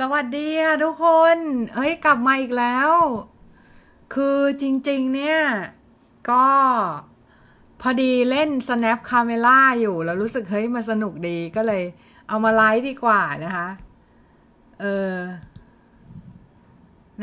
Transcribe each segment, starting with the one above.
สวัสดีอะทุกคนเฮ้ยกลับมาอีกแล้ว คือจริงๆเนี่ย ก็พอดีเล่น snap camera อยู่แล้วรู้สึกเฮ้ยมันสนุกดีก็เลย เอามาไลฟ์ดีกว่านะคะ เออ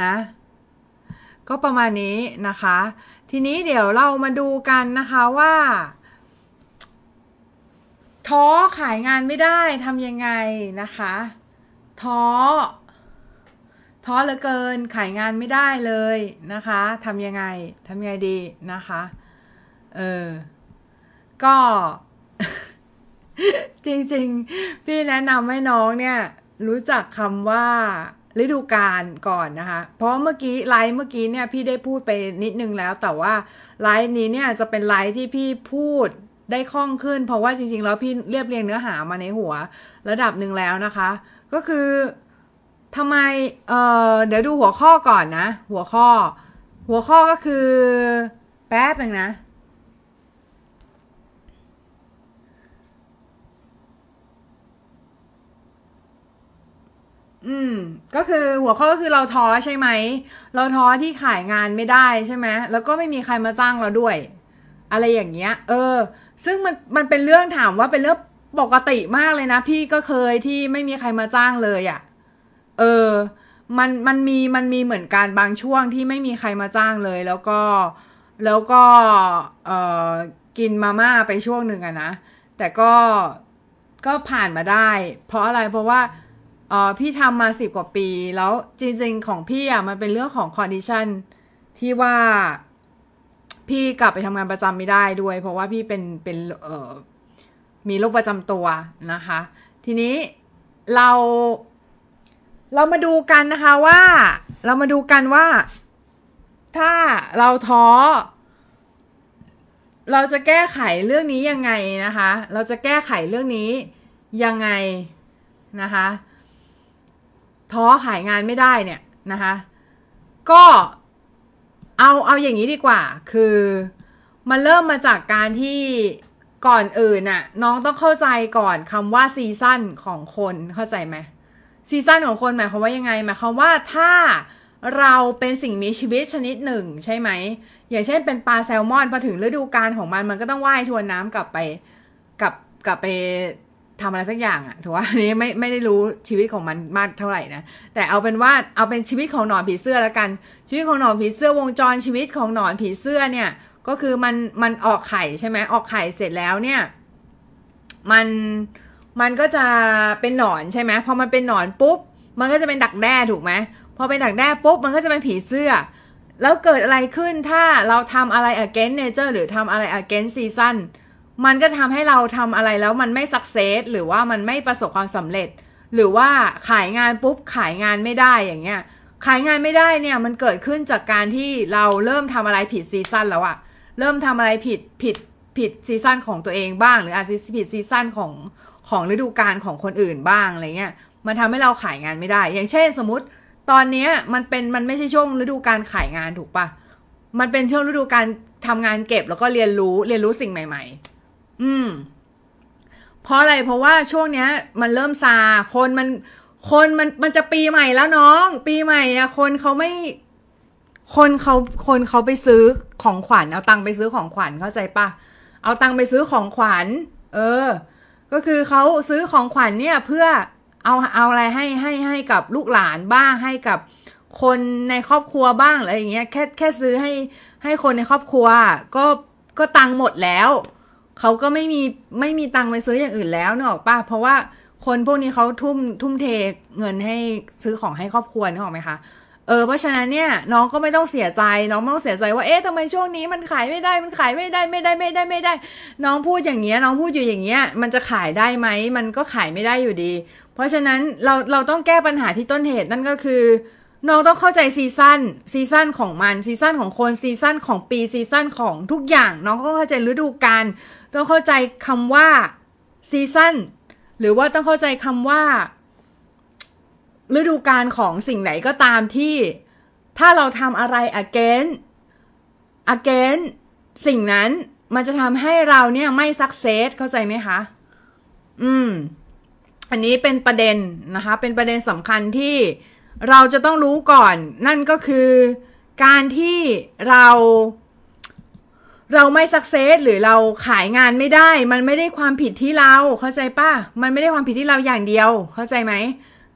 นะ ก็ประมาณนี้นะคะ ทีนี้เดี๋ยวเรามาดูกันนะคะว่าท้อขายงานไม่ได้ทำยังไงนะคะ ท้อ ท้อเหลือเกินขายงานไม่ได้เลยนะคะทำยังไงทำยังไงดีนะคะ เออ ก็ จริงๆ พี่แนะนำให้น้องเนี่ย รู้จักคำว่าฤดูกาลก่อนนะคะ เพราะเมื่อกี้ไลฟ์เมื่อกี้เนี่ยพี่ได้พูดไปนิดนึงแล้ว แต่ว่าไลฟ์นี้เนี่ยจะเป็นไลฟ์ที่พี่พูดได้คล่องขึ้น เพราะว่าจริงๆ แล้วพี่เรียบเรียงเนื้อหามาในหัว ระดับหนึ่งแล้วนะคะ ก็คือทำไมเออเดี๋ยวดูหัวข้อก่อนนะ หัวข้อ หัวข้อก็คือ แป๊บหนึ่งนะอืม ก็คือหัวข้อก็คือเราท้อใช่ไหม เราท้อที่ขายงานไม่ได้ใช่ไหมแล้วก็ไม่มีใครมาจ้างเราด้วย อะไรอย่างเงี้ย เออ ซึ่งมันมันเป็นเรื่องถามว่าเป็นเรื่อง ปกติมากเลยนะ พี่ก็เคยที่ไม่มีใครมาจ้างเลยอะ่ะ เออ มันมันมีมันมีเหมือนกันบางช่วงที่ไม่มีใครมาจ้างเลย แล้วก็แล้วก็เออกินมาม่าไปช่วงหนึ่งอะนะ แต่ก็ก็ผ่านมาได้ เพราะอะไรเพราะว่าเออพี่ทำมาสิบกว่าปี แล้วจริง ๆ ของพี่อะมันเป็นเรื่องของ condition ที่ว่าพี่กลับไปทำงานประจำไม่ได้ด้วย เพราะว่าพี่เป็นเป็นเออ มีโรคประจำตัวนะคะ ทีนี้เราเรามาดูกันนะคะว่า เรามาดูกันว่า ถ้าเราท้อ เราจะแก้ไขเรื่องนี้ยังไงนะคะ เราจะแก้ไขเรื่องนี้ยังไงนะคะ ท้อขายงานไม่ได้เนี่ยนะคะ ก็เอาเอาอย่างนี้ดีกว่า คือมันเริ่มมาจากการที่ ก่อนอื่นน่ะ น้องต้องเข้าใจก่อนคำว่าซีซั่นของคนเข้าใจไหมซีซั่นของคนหมายความว่ายังไงหมายความว่าถ้าเราเป็นสิ่งมีชีวิตชนิดหนึ่งใช่ไหม อย่างเช่นเป็นปลาแซลมอนพอถึงฤดูกาลของมันมันก็ต้องว่ายทวนน้ำกลับไปกลับกลับไปทำอะไรสักอย่างอะถือว่าอันนี้ไม่ไม่ได้รู้ชีวิตของมันมากเท่าไหร่นะแต่เอาเป็นว่าเอาเป็นชีวิตของหนอนผีเสื้อแล้วกัน ชีวิตของหนอนผีเสื้อวงจรชีวิตของหนอนผีเสื้อเนี่ย ก็คือมันมันออกไข่ใช่ไหมออกไข่เสร็จแล้วเนี่ย มันมันก็จะเป็นหนอนใช่ไหมพอมันเป็นหนอนปุ๊บ มันก็จะเป็นดักแด้ถูกไหมพอเป็นดักแด้ปุ๊บมันก็จะเป็นผีเสื้อ แล้วเกิดอะไรขึ้นถ้าเราทำอะไร against nature หรือทำอะไร against season มันก็ทำให้เราทำอะไรแล้วมันไม่ success หรือว่ามันไม่ประสบความสำเร็จ หรือว่าขายงานปุ๊บขายงานไม่ได้อย่างเงี้ย ขายงานไม่ได้เนี่ยมันเกิดขึ้นจากการที่เราเริ่มทำอะไรผิดซีซั่นแล้วอะ เริ่มทำอะไรผิดผิดผิดซีซั่นของตัวเองบ้าง หรืออาจจะผิดซีซั่นของของฤดูกาลของคนอื่นบ้างอะไรเงี้ยมันทำให้เราขายงานไม่ได้ อย่างเช่นสมมติตอนนี้มันเป็นมันไม่ใช่ช่วงฤดูการขายงานถูกปะมันเป็นช่วงฤดูการทำงานเก็บแล้วก็เรียนรู้เรียนรู้สิ่งใหม่ ๆ อืม เพราะอะไรเพราะว่าช่วงเนี้ย มันเริ่มซาคนมันคนมันมันจะปีใหม่แล้วน้อง ปีใหม่อะคนเขาไม่ คนเขาคนเขาไปซื้อของขวัญเอาตังค์ไปซื้อของขวัญเข้าใจปะเอาตังค์ไปซื้อของขวัญ เออ ก็คือเขาซื้อของขวัญเนี่ยเพื่อเอาเอาอะไรให้ให้ให้กับลูกหลานบ้างให้กับคนในครอบครัวบ้างอะไรอย่างเงี้ยแค่แค่ซื้อให้ให้คนในครอบครัว ก็ก็ตังค์หมดแล้วเขาก็ไม่มีไม่มีตังค์ไปซื้ออย่างอื่นแล้วเนอะป้าเพราะว่าคนพวกนี้เขาทุ่มทุ่มเทเงินให้ซื้อของให้ครอบครัวนึกออกไหมคะ เออเพราะฉะนั้นเนี่ยน้องก็ไม่ต้องเสียใจ น้องไม่ต้องเสียใจว่าเอ๊ะทำไมช่วงนี้มันขายไม่ได้มันขายไม่ได้ไม่ได้ไม่ได้ไม่ได้ น้องพูดอย่างเงี้ยน้องพูดอยู่อย่างเงี้ยมันจะขายได้ไหมมันก็ขายไม่ได้อยู่ดี เพราะฉะนั้นเราเราต้องแก้ปัญหาที่ต้นเหตุนั่นก็คือ น้องต้องเข้าใจ season season ของมัน season ของคน season ของปี season ของทุกอย่าง น้องต้องเข้าใจฤดูกาลต้องเข้าใจคำว่า season หรือว่าต้องเข้าใจคำว่า ฤดูกาลของสิ่งไหนก็ตามที่ ถ้าเราทำอะไร against against สิ่งนั้นมันจะทำให้เราเนี่ยไม่ success เข้าใจไหมคะ อืม อันนี้เป็นประเด็นนะคะ เป็นประเด็นสำคัญที่เราจะต้องรู้ก่อน นั่นก็คือการที่เรา เราไม่สักเซสหรือเราขายงานไม่ได้ มันไม่ได้ความผิดที่เราเข้าใจป่ะ มันไม่ได้ความผิดที่เราอย่างเดียว เข้าใจไหม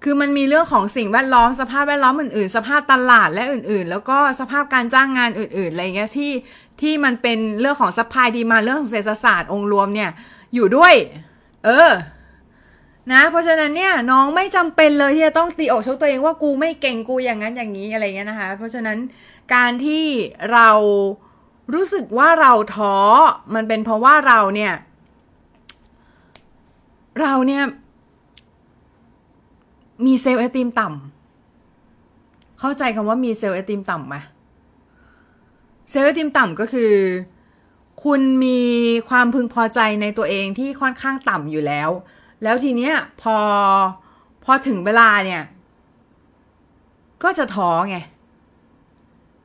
คือมันมีเรื่องของสิ่งแวดล้อมสภาพแวดล้อมอื่นๆ สภาพตลาดและอื่นๆ แล้วก็สภาพการจ้างงานอื่นๆอะไรเงี้ยที่ที่มันเป็นเรื่องของสปายดีมาเรื่องของเศรษฐศาสตร์องค์รวมเนี่ย อยู่ด้วย เออ นะ เพราะฉะนั้นเนี่ยน้องไม่จำเป็นเลยที่จะต้องตีอกชกตัวเองว่ากูไม่เก่งกูอย่างนั้นอย่างนี้อะไรเงี้ยนะคะ เพราะฉะนั้นการที่เรารู้สึกว่าเราท้อมันเป็นเพราะว่าเราเนี่ย เราเนี่ย มีเซลล์เอติมต่ำเข้าใจคำว่ามีเซลล์เอติมต่ำไหมเซลล์เอติมต่ำก็คือ คุณมีความพึงพอใจในตัวเองที่ค่อนข้างต่ำอยู่แล้ว แล้วทีเนี้ยพอพอถึงเวลาเนี่ย ก็จะท้อไง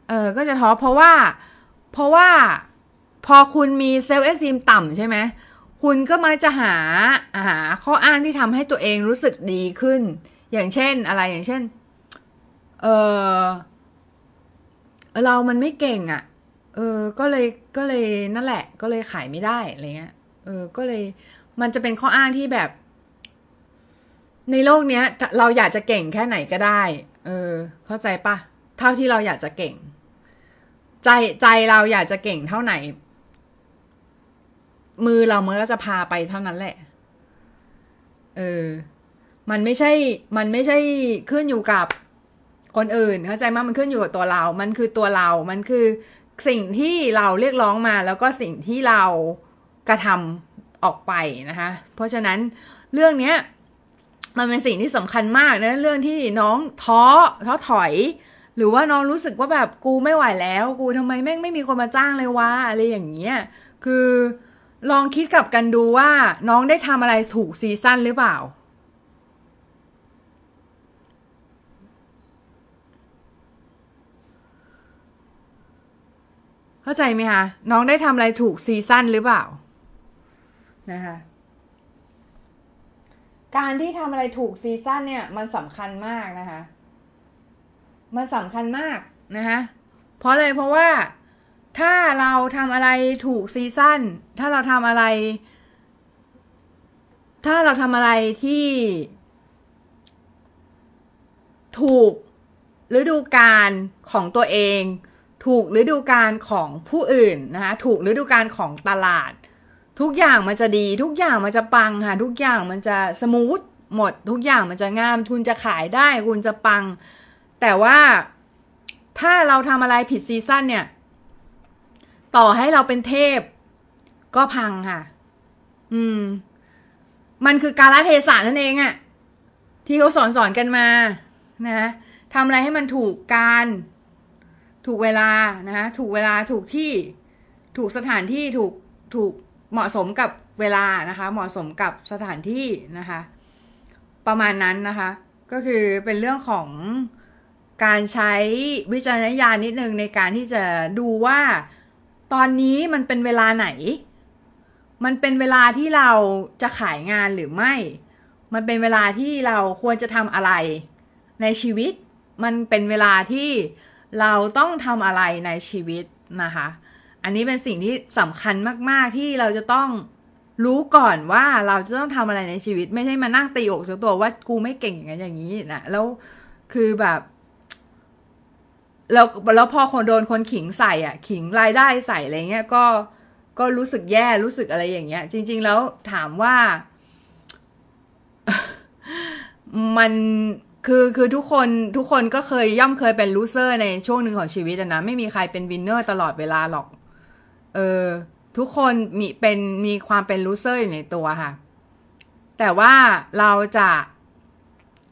เออก็จะท้อเพราะว่า เพราะว่าพอคุณมีเซลล์เอซิมต่ำใช่ไหมคุณก็มักจะหาหาข้ออ้างที่ทำให้ตัวเองรู้สึกดีขึ้น อย่างเช่นอะไรอย่างเช่น เออเรามันไม่เก่งอะ่ะ เออ ก็เลยก็เลยนั่นแหละ ก็เลยขายไม่ได้อะไรเงี้ย เออ ก็เลยมันจะเป็นข้ออ้างที่แบบ ในโลกเนี้ย เราอยากจะเก่งแค่ไหนก็ได้ เออ เข้าใจปะเท่าที่เราอยากจะเก่ง ใจใจเราอยากจะเก่งเท่าไหน มือเรามันก็จะพาไปเท่านั้นแหละ เออ มันไม่ใช่มันไม่ใช่ขึ้นอยู่กับคนอื่นเข้าใจไหมมันขึ้นอยู่กับตัวเรา มันคือตัวเรา มันคือสิ่งที่เราเรียกร้องมา แล้วก็สิ่งที่เรากระทำออกไปนะคะ เพราะฉะนั้นเรื่องเนี้ยมันเป็นสิ่งที่สำคัญมากนะเรื่องที่น้องท้อท้อถอย หรือว่าน้องรู้สึกว่าแบบกูไม่ไหวแล้ว กูทำไมแม่งไม่มีคนมาจ้างเลยวะอะไรอย่างเงี้ยคือลองคิดกลับกันดูว่าน้องได้ทำอะไรถูกซีซั่นหรือเปล่า เข้าใจไหมคะน้องได้ทำอะไรถูกซีซั่นหรือเปล่านะคะการที่ทำอะไรถูกซีซั่นเนี่ย มันสำคัญมากนะคะ มันสำคัญมากนะคะเพราะอะไรเพราะว่าถ้าเราทำอะไรถูกซีซั่นถ้าเราทำอะไร ถ้าเราทำอะไรที่ ถูกฤดูกาลของตัวเอง ถูกฤดูกาลของผู้อื่นนะคะถูกฤดูกาลของตลาด ทุกอย่างมันจะดี ทุกอย่างมันจะปังค่ะ ทุกอย่างมันจะสมูทหมด ทุกอย่างมันจะงามคุณจะขายได้คุณจะปัง แต่ว่าถ้าเราทำอะไรผิดซีซั่นเนี่ย ต่อให้เราเป็นเทพ ก็พังค่ะ อืม มันคือการละเทศะนั่นเองอะที่เขาสอนสอนกันมา นะทำอะไรให้มันถูกการ ถูกเวลานะคะถูกเวลาถูกที่ถูกสถานที่ถูกถูกเหมาะสมกับเวลานะคะ เหมาะสมกับสถานที่นะคะ ประมาณนั้นนะคะ ก็คือเป็นเรื่องของการใช้วิจารณญาณนิดนึงในการที่จะดูว่าตอนนี้มันเป็นเวลาไหน มันเป็นเวลาที่เราจะขายงานหรือไม่ มันเป็นเวลาที่เราควรจะทำอะไรในชีวิต มันเป็นเวลาที่ เราต้องทำอะไรในชีวิตนะคะ อันนี้เป็นสิ่งที่สำคัญมาก ๆ ที่เราจะต้องรู้ก่อนว่าเราจะต้องทำอะไรในชีวิต ไม่ใช่มานั่งตีอกตัวว่ากูไม่เก่งอย่างนี้อย่างนี้นะแล้วคือแบบแล้วแล้วพอคนโดนคนขิงใส่อะ ขิงรายได้ใส่อะไรเงี้ยก็ก็รู้สึกแย่รู้สึกอะไรอย่างเงี้ย จริง ๆ แล้วถามว่า มัน คือคือทุกคนทุกคนก็เคยย่อมเคยเป็น loser ในช่วงหนึ่งของชีวิตนะ ไม่มีใครเป็น winner ตลอดเวลาหรอก เออ ทุกคนมีเป็นมีความเป็น loser อยู่ในตัวค่ะ แต่ว่าเราจะ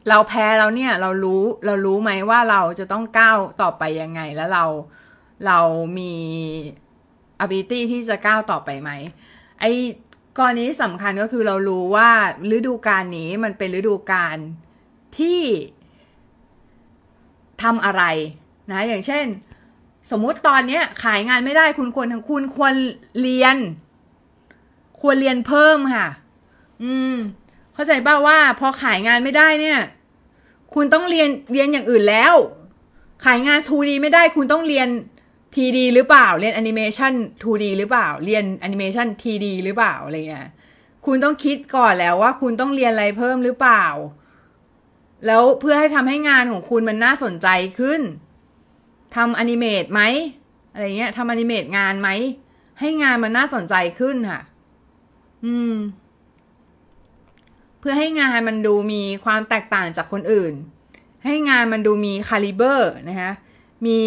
เราแพ้แล้วเนี่ย เรารู้เรารู้ไหมว่าเราจะต้องก้าวต่อไปยังไง แล้วเราเรามี ability ที่จะก้าวต่อไปไหมไอ้กรณีสำคัญก็คือเรารู้ว่าฤดูกาลนี้มันเป็นฤดูกาล ที่ทำอะไรนะอย่างเช่น สมมุติตอนนี้ขายงานไม่ได้คุณควรคุณควรเรียน ควรเรียนเพิ่มค่ะ อืม เข้าใจป่าว่า พอขายงานไม่ได้เนี่ย คุณต้องเรียนเรียนอย่างอื่นแล้ว ขายงาน 2D ไม่ได้คุณต้องเรียน TD หรือเปล่า เรียนแอนิเมชัน 2D หรือเปล่า เรียนแอนิเมชัน TD หรือเปล่าอะไรเงี้ยคุณต้องคิดก่อนแล้วว่าคุณต้องเรียนอะไรเพิ่มหรือเปล่า แล้วเพื่อให้ทำให้งานของคุณมันน่าสนใจขึ้นทำอนิเมตไหมอะไรเงี้ยทำอนิเมตงานไหม ให้งานมันน่าสนใจขึ้นค่ะ อืม เพื่อให้งานมันดูมีความแตกต่างจากคนอื่น ให้งานมันดูมีคาลิเบอร์นะคะมี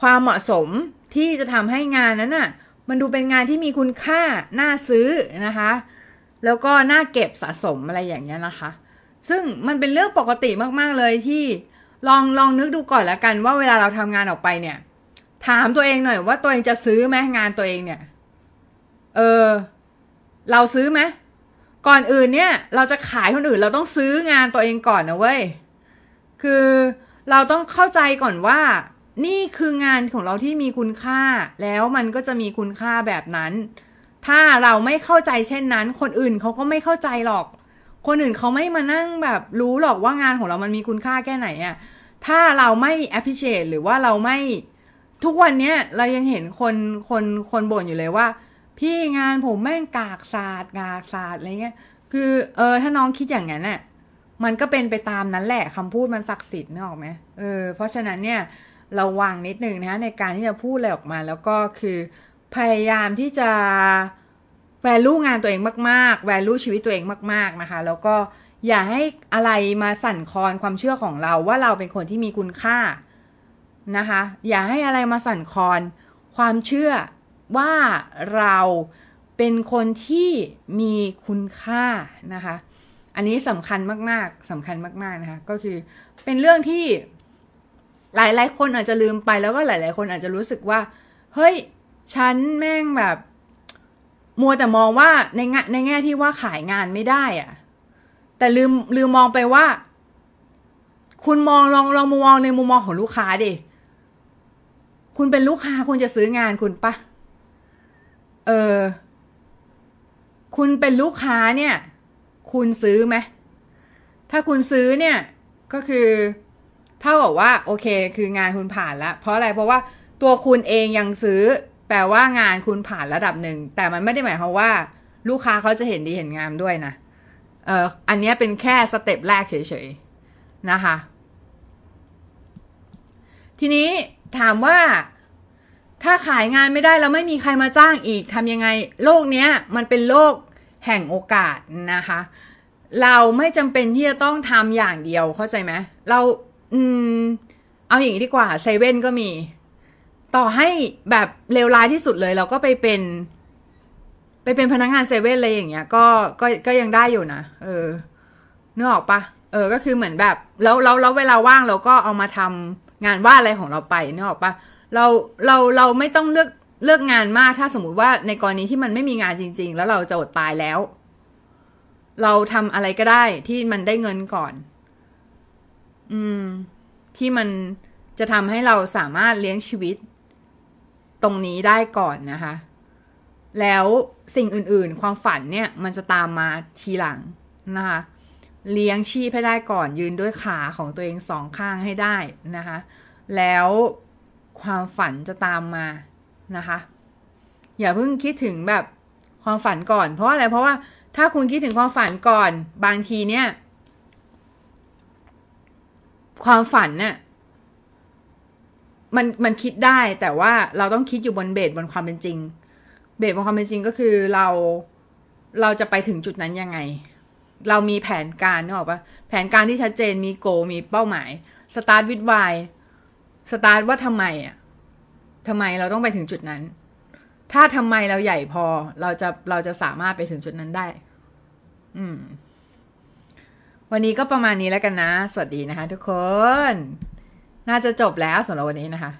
ความเหมาะสมที่จะทำให้งานนั้นน่ะ มันดูเป็นงานที่มีคุณค่า น่าซื้อนะคะ แล้วก็น่าเก็บสะสมอะไรอย่างเงี้ยนะคะ ซึ่งมันเป็นเรื่องปกติมากๆเลยที่ลองลองนึกดูก่อนล้วกันว่าเวลาเราทำงานออกไปเนี่ย ถามตัวเองหน่อยว่าตัวเองจะซื้อไหมงานตัวเองเนี่ย เออ เราซื้อไหมก่อนอื่นเนี่ย เราจะขายคนอื่น เราต้องซื้องานตัวเองก่อนนะเว้ยคือเราต้องเข้าใจก่อนว่า นี่คืองานของเราที่มีคุณค่า แล้วมันก็จะมีคุณค่าแบบนั้น ถ้าเราไม่เข้าใจเช่นนั้น คนอื่นเขาก็ไม่เข้าใจหรอก คนอื่นเขาไม่มานั่งแบบรู้หรอกว่างานของเรามันมีคุณค่าแค่ไหนอะถ้าเราไม่ appreciate หรือว่าเราไม่ทุกวันเนี้ยเรายังเห็นคนคนคนบ่นอยู่เลยว่า พี่งานผมแม่งกากศาสตร์กากศาสตร์อะไรเงี้ย คือเออถ้าน้องคิดอย่างนั้นน่ะมันก็เป็นไปตามนั้นแหละคำพูดมันศักดิ์สิทธิ์นึกออกไหมเออเพราะฉะนั้นเนี่ยระวังนิดนึงนะในการที่จะพูดอะไรออกมา แล้วก็คือพยายามที่จะ แวลูงานตัวเองมากๆ แวลูชีวิตตัวเองมาก ๆนะคะ แล้วก็อย่าให้อะไรมาสั่นคลอนความเชื่อของเราว่าเราเป็นคนที่มีคุณค่านะคะ อย่าให้อะไรมาสั่นคลอนความเชื่อว่าเราเป็นคนที่มีคุณค่านะคะ อันนี้สำคัญมากๆสำคัญมากๆนะคะ ก็คือเป็นเรื่องที่หลาย ๆ คนอาจจะลืมไปแล้วก็หลาย ๆ คนอาจจะรู้สึกว่า เฮ้ย ฉันแม่งแบบ มัวแต่มองว่าในแง่ในแง่ที่ว่าขายงานไม่ได้อะแต่ลืมลืมมองไปว่า คุณมองลองลองมองในมุมมองของลูกค้าดิคุณเป็นลูกค้าคุณจะซื้องานคุณปะเออ คุณเป็นลูกค้าเนี่ย คุณซื้อไหมถ้าคุณซื้อเนี่ย ก็คือถ้าบอกว่า โอเค คืองานคุณผ่านแล้วเพราะอะไรเพราะว่าตัวคุณเองยังซื้อ แปลว่างานคุณผ่านระดับหนึ่ง แต่มันไม่ได้หมายความว่า ลูกค้าเขาจะเห็นดีเห็นงามด้วยนะ เอออันนี้เป็นแค่สเต็ปแรกเฉยๆ นะคะ ทีนี้ถามว่าถ้าขายงานไม่ได้แล้วไม่มีใครมาจ้างอีกทำยังไง โลกเนี้ยมันเป็นโลกแห่งโอกาสนะคะ เราไม่จำเป็นที่จะต้องทำอย่างเดียวเข้าใจไหมเราอืมเอาอย่างนี้ดีกว่าเซเว่นก็มี ต่อให้แบบเลวร้ายที่สุดเลย เราก็ไปเป็น ไปเป็นพนักงานเซเว่นเลยอย่างเงี้ย ก็ก็ก็ยังได้อยู่นะเออนึกออกปะเออ ก็คือเหมือนแบบ แล้วแล้วแล้วเวลาว่างเราก็เอามาทำงานวาดอะไรของเราไปนึกออกปะเราเราเราไม่ต้องเลือกเลือกงานมากถ้าสมมุติว่าในกรณีที่มันไม่มีงานจริง ๆ แล้วเราจะอดตายแล้ว เราทำอะไรก็ได้ที่มันได้เงินก่อน อืม ที่มันจะทำให้เราสามารถเลี้ยงชีวิต ตรงนี้ได้ก่อนนะคะ แล้วสิ่งอื่นๆ ความฝันเนี่ยมันจะตามมาทีหลังนะคะ เลี้ยงชีพให้ได้ก่อนยืนด้วยขาของตัวเองสองข้างให้ได้นะคะ แล้วความฝันจะตามมานะคะ อย่าเพิ่งคิดถึงแบบความฝันก่อน เพราะอะไรเพราะว่าถ้าคุณคิดถึงความฝันก่อน บางทีเนี่ย ความฝันเนี่ย มันมันคิดได้แต่ว่าเราต้องคิดอยู่บนเบสบนความเป็นจริง เบสบนความเป็นจริงก็คือเราเราจะไปถึงจุดนั้นยังไง เรามีแผนการนึกออกปะแผนการที่ชัดเจนมีโก มีเป้าหมาย start with why สตาร์ทว่าทำไมอะทำไมเราต้องไปถึงจุดนั้น ถ้าทำไมเราใหญ่พอ เราจะเราจะสามารถไปถึงจุดนั้นได้ อืม วันนี้ก็ประมาณนี้แล้วกันนะ สวัสดีนะคะทุกคน น่าจะจบแล้วสำหรับวันนี้นะคะ